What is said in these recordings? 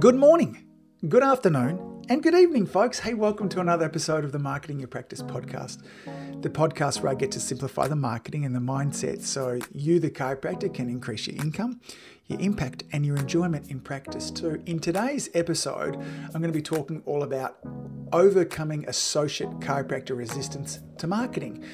Good morning, good afternoon, and good evening, folks. Hey, welcome to another episode of the Marketing Your Practice podcast, the podcast where I get to simplify the marketing and the mindset so you, the chiropractor, can increase your income, your impact, and your enjoyment in practice too. In today's episode, I'm going to be talking all about overcoming associate chiropractor resistance to marketing.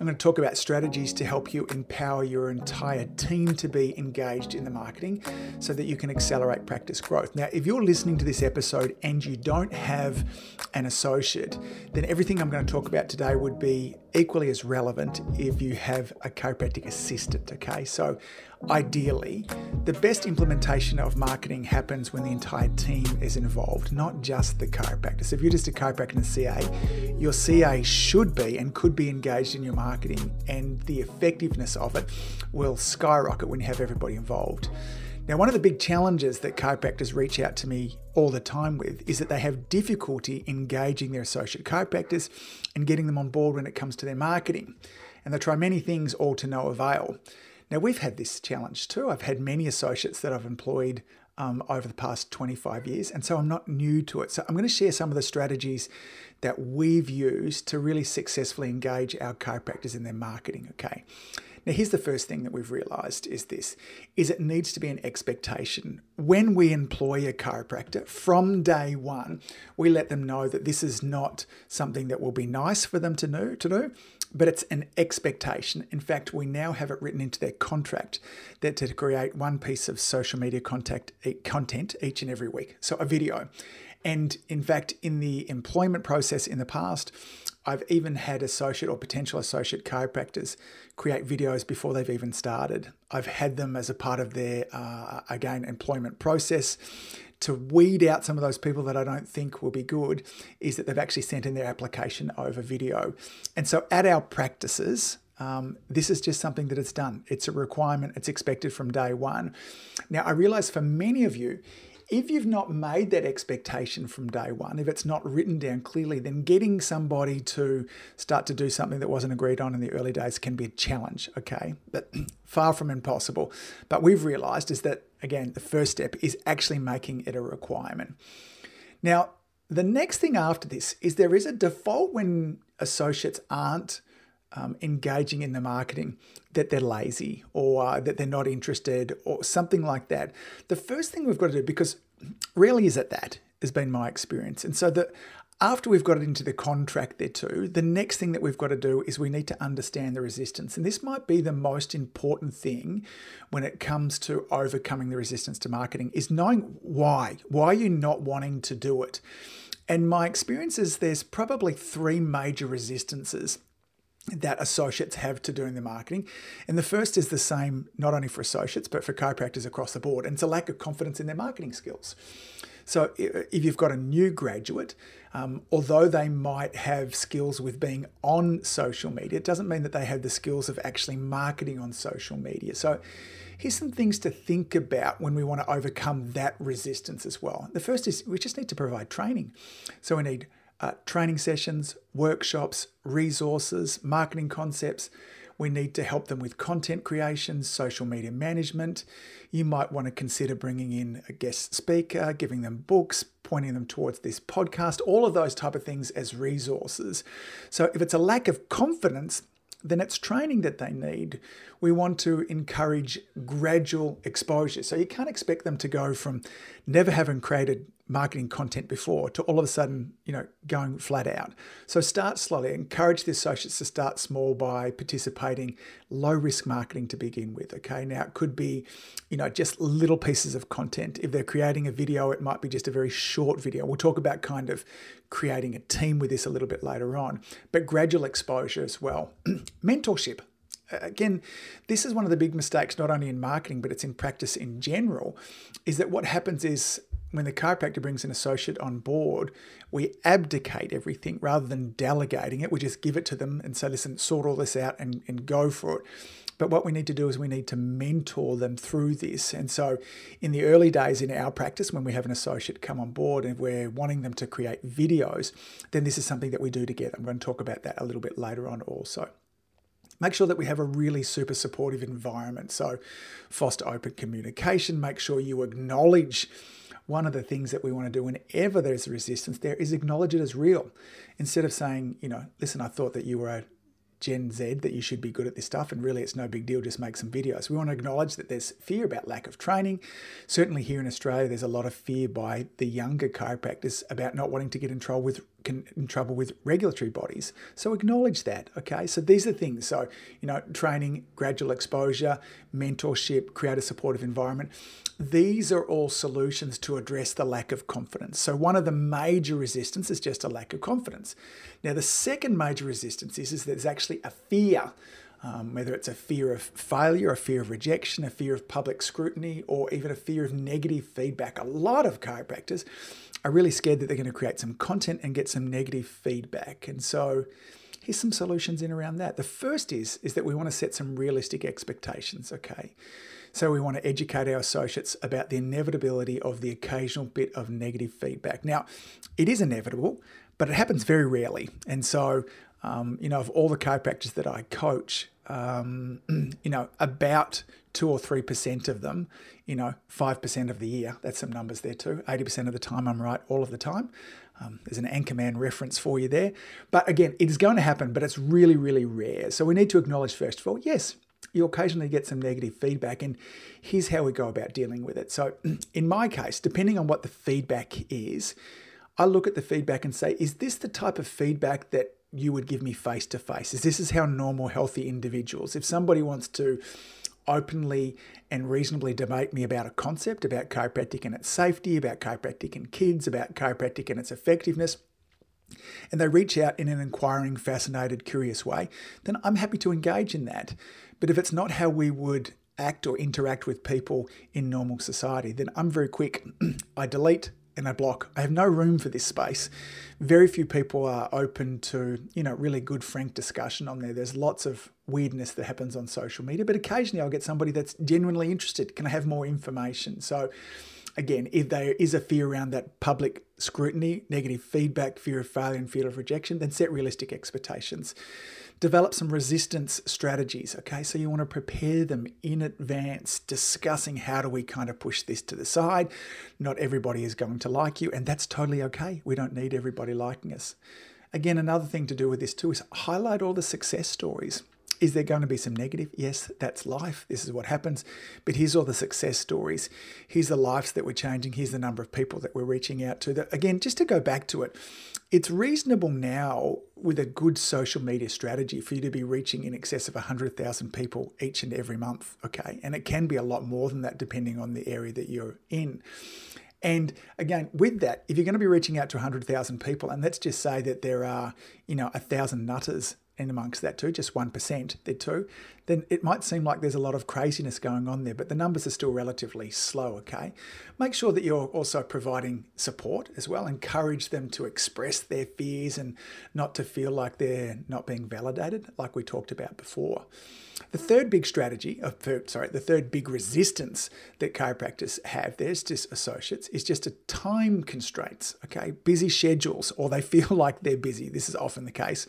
I'm going to talk about strategies to help you empower your entire team to be engaged in the marketing so that you can accelerate practice growth. Now, if you're listening to this episode and you don't have an associate, then everything I'm going to talk about today would be equally as relevant if you have a chiropractic assistant. Okay, so ideally, the best implementation of marketing happens when the entire team is involved, not just the chiropractor. So if you're just a chiropractor and a CA, your CA should be and could be engaged in your marketing, and the effectiveness of it will skyrocket when you have everybody involved. Now, one of the big challenges that chiropractors reach out to me all the time with is that they have difficulty engaging their associate chiropractors and getting them on board when it comes to their marketing. And they try many things all to no avail. Now, we've had this challenge too. I've had many associates that I've employed um, over the past 25 years, and so I'm not new to it. So, I'm going to share some of the strategies that we've used to really successfully engage our chiropractors in their marketing. Okay. Now, here's the first thing that we've realized is this is it needs to be an expectation. When we employ a chiropractor from day one, we let them know that this is not something that will be nice for them to know to do, but it's an expectation. In fact, we now have it written into their contract that to create one piece of social media contact content each and every week. So a video. And in fact, in the employment process in the past, I've even had associate or potential associate chiropractors create videos before they've even started. I've had them as a part of their, uh, again, employment process to weed out some of those people that I don't think will be good is that they've actually sent in their application over video. And so at our practices, um, this is just something that it's done. It's a requirement, it's expected from day one. Now, I realize for many of you, if you've not made that expectation from day one, if it's not written down clearly, then getting somebody to start to do something that wasn't agreed on in the early days can be a challenge, okay? But far from impossible. But we've realized is that, again, the first step is actually making it a requirement. Now, the next thing after this is there is a default when associates aren't um, engaging in the marketing that they're lazy or uh, that they're not interested or something like that. The first thing we've got to do, because rarely is it that, has been my experience. And so that after we've got it into the contract there too, the next thing that we've got to do is we need to understand the resistance. And this might be the most important thing when it comes to overcoming the resistance to marketing is knowing why. Why are you not wanting to do it? And my experience is there's probably three major resistances that associates have to doing the marketing. And the first is the same not only for associates, but for chiropractors across the board. And it's a lack of confidence in their marketing skills. So if you've got a new graduate, um, although they might have skills with being on social media, it doesn't mean that they have the skills of actually marketing on social media. So here's some things to think about when we want to overcome that resistance as well. The first is we just need to provide training. So we need uh, training sessions, workshops, resources, marketing concepts. We need to help them with content creation, social media management. You might want to consider bringing in a guest speaker, giving them books, pointing them towards this podcast, all of those type of things as resources. So if it's a lack of confidence, then it's training that they need. We want to encourage gradual exposure. So you can't expect them to go from never having created marketing content before to all of a sudden, you know, going flat out. So start slowly. Encourage the associates to start small by participating low risk marketing to begin with. Okay. Now it could be, you know, just little pieces of content. If they're creating a video, it might be just a very short video. We'll talk about kind of creating a team with this a little bit later on, but gradual exposure as well. Mentorship again, this is one of the big mistakes, not only in marketing, but it's in practice in general, is that what happens is when the chiropractor brings an associate on board, we abdicate everything rather than delegating it. We just give it to them and say, listen, sort all this out and, and go for it. But what we need to do is we need to mentor them through this. And so, in the early days in our practice, when we have an associate come on board and we're wanting them to create videos, then this is something that we do together. I'm going to talk about that a little bit later on also make sure that we have a really super supportive environment. So, foster open communication, make sure you acknowledge one of the things that we want to do whenever there's resistance there is acknowledge it as real. Instead of saying, you know, listen, I thought that you were a Gen Z that you should be good at this stuff, and really it's no big deal, just make some videos. We want to acknowledge that there's fear about lack of training. Certainly here in Australia, there's a lot of fear by the younger chiropractors about not wanting to get in trouble with in trouble with regulatory bodies. So acknowledge that, okay? So these are things. So, you know, training, gradual exposure, mentorship, create a supportive environment. These are all solutions to address the lack of confidence. So one of the major resistance is just a lack of confidence. Now, the second major resistance is, is there's actually a fear um, whether it's a fear of failure, a fear of rejection, a fear of public scrutiny, or even a fear of negative feedback. A lot of chiropractors are really scared that they're going to create some content and get some negative feedback. And so here's some solutions in around that. The first is, is that we want to set some realistic expectations, okay? So we want to educate our associates about the inevitability of the occasional bit of negative feedback. Now, it is inevitable, but it happens very rarely. And so um, you know, of all the chiropractors that I coach, um, you know, about two or three percent of them, you know, five percent of the year. That's some numbers there too. Eighty percent of the time, I'm right all of the time. Um, there's an Anchorman reference for you there. But again, it is going to happen, but it's really, really rare. So we need to acknowledge first of all, yes, you occasionally get some negative feedback, and here's how we go about dealing with it. So in my case, depending on what the feedback is, I look at the feedback and say, is this the type of feedback that you would give me face to face. Is this is how normal, healthy individuals, if somebody wants to openly and reasonably debate me about a concept, about chiropractic and its safety, about chiropractic and kids, about chiropractic and its effectiveness, and they reach out in an inquiring, fascinated, curious way, then I'm happy to engage in that. But if it's not how we would act or interact with people in normal society, then I'm very quick. I delete, and a block. I have no room for this space. Very few people are open to, you know, really good, frank discussion on there. There's lots of weirdness that happens on social media, but occasionally I'll get somebody that's genuinely interested. Can I have more information? So, again, if there is a fear around that public scrutiny, negative feedback, fear of failure, and fear of rejection, then set realistic expectations develop some resistance strategies. Okay, so you want to prepare them in advance, discussing how do we kind of push this to the side. Not everybody is going to like you, and that's totally okay. We don't need everybody liking us. Again, another thing to do with this too is highlight all the success stories. Is there going to be some negative? Yes, that's life. This is what happens. But here's all the success stories. Here's the lives that we're changing. Here's the number of people that we're reaching out to. That, again, just to go back to it, it's reasonable now with a good social media strategy for you to be reaching in excess of 100,000 people each and every month. Okay. And it can be a lot more than that depending on the area that you're in. And again, with that, if you're going to be reaching out to 100,000 people, and let's just say that there are, you know, a thousand nutters in amongst that too, just 1% there too, then it might seem like there's a lot of craziness going on there, but the numbers are still relatively slow, okay? Make sure that you're also providing support as well. Encourage them to express their fears and not to feel like they're not being validated, like we talked about before. The third big strategy, of, sorry, the third big resistance that chiropractors have, there's just associates, is just a time constraints, okay? Busy schedules, or they feel like they're busy. This is often the case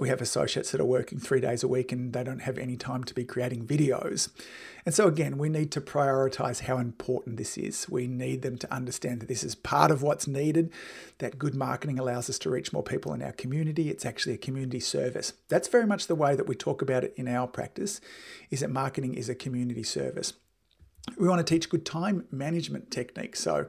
we have associates that are working three days a week and they don't have any time to be creating videos. And so, again, we need to prioritize how important this is. We need them to understand that this is part of what's needed, that good marketing allows us to reach more people in our community. It's actually a community service. That's very much the way that we talk about it in our practice, is that marketing is a community service. We want to teach good time management techniques. So,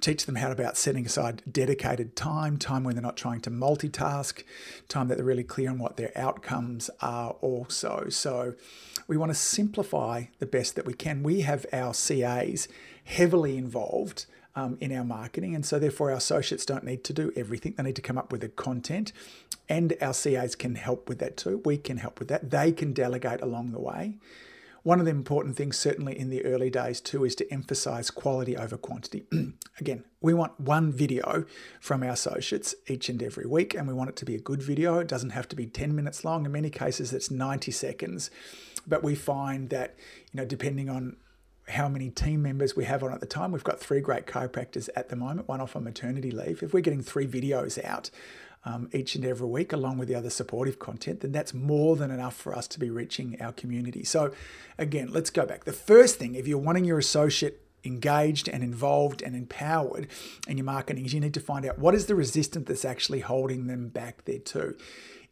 teach them how about setting aside dedicated time, time when they're not trying to multitask, time that they're really clear on what their outcomes are also. So, we want to simplify the best that we can. We have our CAs heavily involved um, in our marketing, and so therefore our associates don't need to do everything. They need to come up with the content, and our CAs can help with that too. We can help with that. They can delegate along the way. One of the important things, certainly in the early days too, is to emphasize quality over quantity. Again, we want one video from our associates each and every week, and we want it to be a good video. It doesn't have to be 10 minutes long. In many cases, it's 90 seconds. But we find that, you know, depending on how many team members we have on at the time. We've got three great chiropractors at the moment, one off on maternity leave. If we're getting three videos out um, each and every week, along with the other supportive content, then that's more than enough for us to be reaching our community. So, again, let's go back. The first thing, if you're wanting your associate engaged and involved and empowered in your marketing is you need to find out what is the resistance that's actually holding them back there too.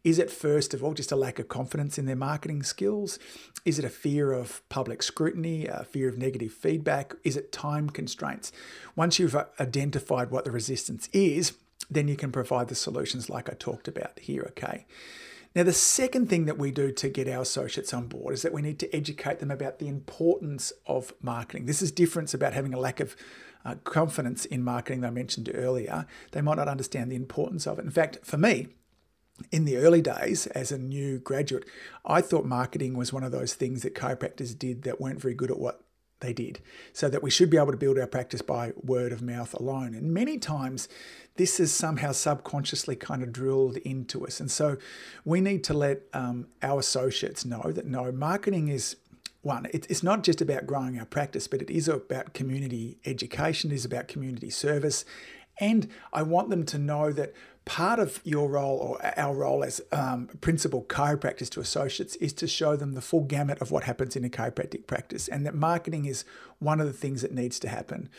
Is it first of all just a lack of confidence in their marketing skills? Is it a fear of public scrutiny, a fear of negative feedback? Is it time constraints? Once you've identified what the resistance is, then you can provide the solutions like I talked about here, okay? Now, the second thing that we do to get our associates on board is that we need to educate them about the importance of marketing. This is different about having a lack of uh, confidence in marketing that I mentioned earlier. They might not understand the importance of it. In fact, for me, in the early days as a new graduate, I thought marketing was one of those things that chiropractors did that weren't very good at what they did. So that we should be able to build our practice by word of mouth alone. And many times this is somehow subconsciously kind of drilled into us. And so we need to let um, our associates know that no, marketing is one, it's not just about growing our practice, but it is about community education, it is about community service. And I want them to know that part of your role or our role as um, principal chiropractors to associates is to show them the full gamut of what happens in a chiropractic practice and that marketing is one of the things that needs to happen.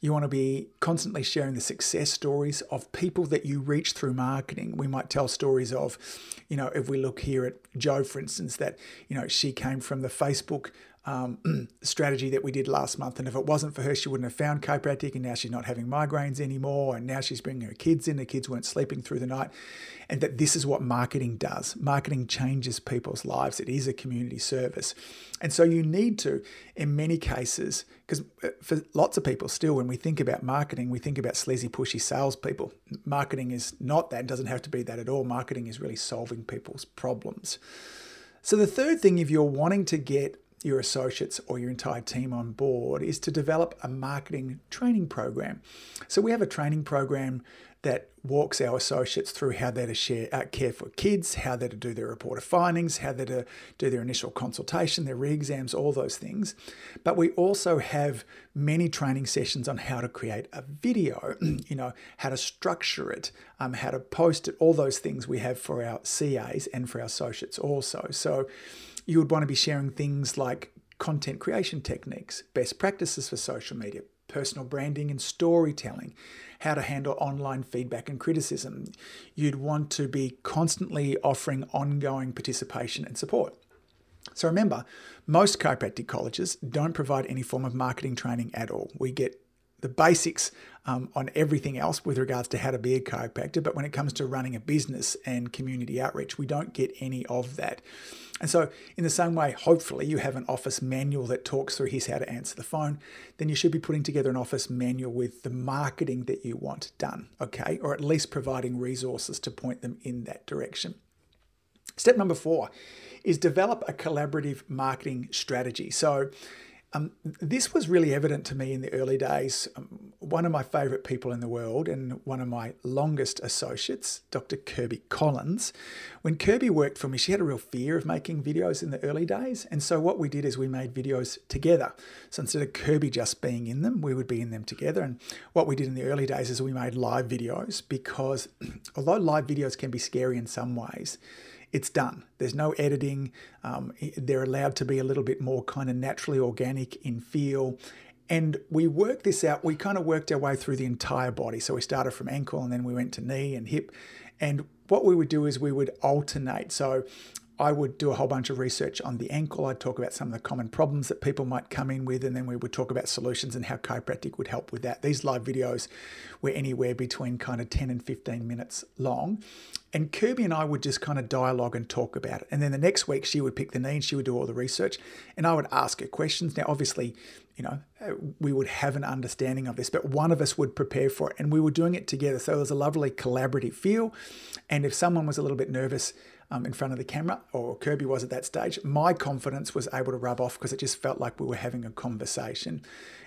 You want to be constantly sharing the success stories of people that you reach through marketing. We might tell stories of, you know, if we look here at Joe, for instance, that, you know, she came from the Facebook um, strategy that we did last month. And if it wasn't for her, she wouldn't have found chiropractic. And now she's not having migraines anymore. And now she's bringing her kids in. The kids weren't sleeping through the night. And that this is what marketing does. Marketing changes people's lives. It is a community service. And so you need to, in many cases, because uh, for lots of people still, when we think about marketing, we think about sleazy, pushy salespeople. Marketing is not that. It doesn't have to be that at all. Marketing is really solving people's problems. So the third thing, if you're wanting to get your associates or your entire team on board is to develop a marketing training program. So we have a training program that walks our associates through how they're to share, uh, care for kids, how they're to do their report of findings, how they're to do their initial consultation, their re-exams, all those things. But we also have many training sessions on how to create a video, you know, how to structure it, um, how to post it, all those things we have for our CAs and for our associates also. So you would want to be sharing things like content creation techniques, best practices for social media, personal branding and storytelling, how to handle online feedback and criticism. You'd want to be constantly offering ongoing participation and support. So remember, most chiropractic colleges don't provide any form of marketing training at all. We get the basics um, on everything else with regards to how to be a chiropractor, but when it comes to running a business and community outreach, we don't get any of that. And so, in the same way, hopefully, you have an office manual that talks through here's how to answer the phone, then you should be putting together an office manual with the marketing that you want done, okay? Or at least providing resources to point them in that direction. Step number four is develop a collaborative marketing strategy. So, um, this was really evident to me in the early days. Um, one of my favourite people in the world and one of my longest associates, Dr. Kirby Collins. When Kirby worked for me, she had a real fear of making videos in the early days. And so what we did is we made videos together. So instead of Kirby just being in them, we would be in them together. And what we did in the early days is we made live videos because although live videos can be scary in some ways, it's done. There's no editing. Um, they're allowed to be a little bit more kind of naturally organic in feel. And we worked this out. We kind of worked our way through the entire body. So we started from ankle and then we went to knee and hip. And what we would do is we would alternate. So I would do a whole bunch of research on the ankle. I'd talk about some of the common problems that people might come in with, and then we would talk about solutions and how chiropractic would help with that. These live videos were anywhere between kind of 10 and 15 minutes long. And Kirby and I would just kind of dialogue and talk about it. And then the next week, she would pick the knee and she would do all the research, and I would ask her questions. Now, obviously, you know, we would have an understanding of this, but one of us would prepare for it, and we were doing it together. So it was a lovely collaborative feel. And if someone was a little bit nervous, um, in front of the camera, or Kirby was at that stage, my confidence was able to rub off because it just felt like we were having a conversation.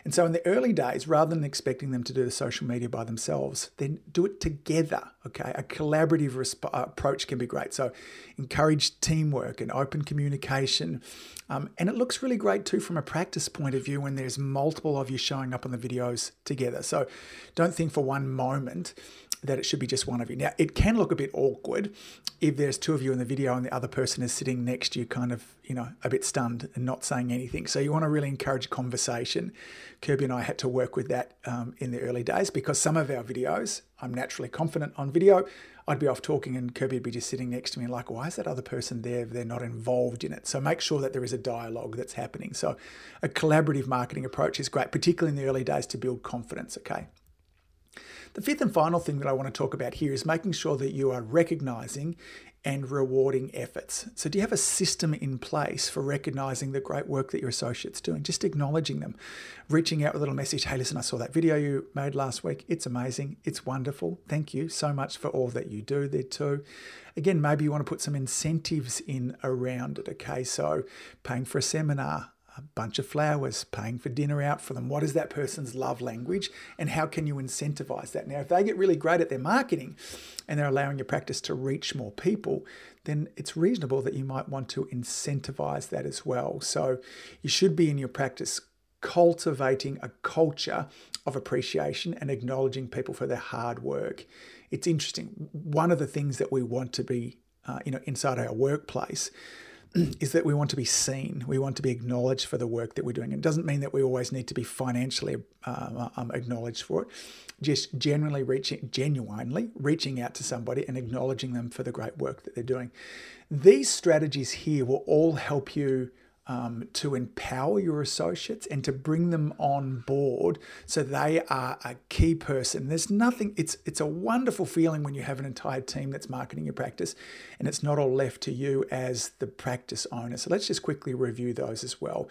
And so in the early days, rather than expecting them to do the social media by themselves, then do it together. Okay, a collaborative resp- uh, approach can be great. So encourage teamwork and open communication. Um, and it looks really great too from a practice point of view when there's multiple of you showing up on the videos together. So don't think for one moment that it should be just one of you. Now, it can look a bit awkward if there's two of you in the video and the other person is sitting next to you, kind of, you know, a bit stunned and not saying anything. So you want to really encourage conversation. Kirby and I had to work with that um, in the early days because some of our videos, I'm naturally confident on video. I'd be off talking and Kirby would be just sitting next to me like, why is that other person there? They're not involved in it. So make sure that there is a dialogue that's happening. So a collaborative marketing approach is great, particularly in the early days to build confidence, okay? The fifth and final thing that I want to talk about here is making sure that you are recognizing and rewarding efforts. So, do you have a system in place for recognizing the great work that your associates doing? Just acknowledging them, reaching out with a little message. Hey, listen, I saw that video you made last week. It's amazing. It's wonderful. Thank you so much for all that you do there too. Again, maybe you want to put some incentives in around it. Okay, so paying for a seminar, a bunch of flowers, paying for dinner out for them. What is that person's love language and how can you incentivize that? Now, if they get really great at their marketing and they're allowing your practice to reach more people, then it's reasonable that you might want to incentivize that as well. So you should be in your practice cultivating a culture of appreciation and acknowledging people for their hard work. It's interesting. One of the things that we want to be, uh, you know, inside our workplace is that we want to be seen. We want to be acknowledged for the work that we're doing. It doesn't mean that we always need to be financially uh, um, acknowledged for it. Just generally reaching, genuinely reaching out to somebody and acknowledging them for the great work that they're doing. These strategies here will all help you um, to empower your associates and to bring them on board so they are a key person. There's nothing, it's, it's a wonderful feeling when you have an entire team that's marketing your practice and it's not all left to you as the practice owner. So let's just quickly review those as well.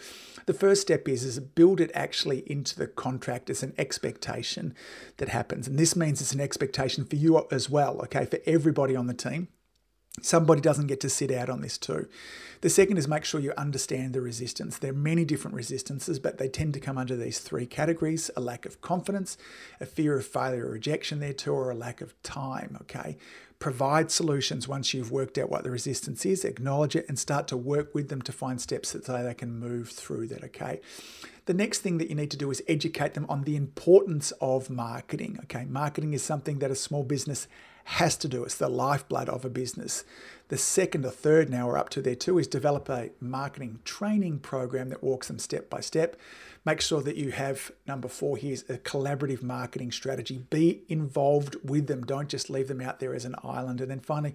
The first step is, is build it actually into the contract as an expectation that happens. And this means it's an expectation for you as well, okay, for everybody on the team. Somebody doesn't get to sit out on this too. The second is make sure you understand the resistance. There are many different resistances, but they tend to come under these three categories a lack of confidence, a fear of failure or rejection, there too, or a lack of time. Okay. Provide solutions once you've worked out what the resistance is, acknowledge it, and start to work with them to find steps that they can move through that. Okay. The next thing that you need to do is educate them on the importance of marketing. Okay. Marketing is something that a small business has to do. It's the lifeblood of a business. The second or third now we're up to there too is develop a marketing training program that walks them step by step. Make sure that you have number four here is a collaborative marketing strategy. Be involved with them. Don't just leave them out there as an island. And then finally,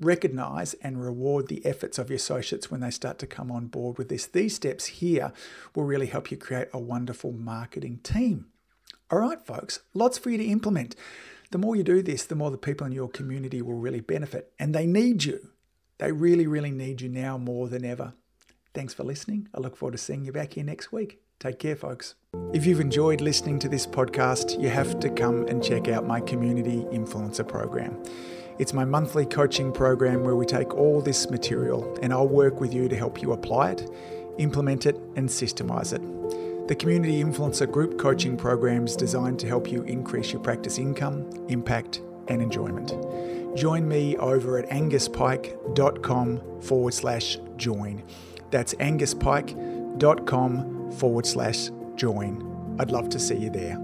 recognize and reward the efforts of your associates when they start to come on board with this. These steps here will really help you create a wonderful marketing team. All right, folks, lots for you to implement. The more you do this, the more the people in your community will really benefit. And they need you. They really, really need you now more than ever. Thanks for listening. I look forward to seeing you back here next week. Take care, folks. If you've enjoyed listening to this podcast, you have to come and check out my Community Influencer Program. It's my monthly coaching program where we take all this material and I'll work with you to help you apply it, implement it, and systemize it. The Community Influencer Group coaching program is designed to help you increase your practice income, impact, and enjoyment. Join me over at anguspyke.com forward slash join. That's anguspyke.com forward slash join. I'd love to see you there.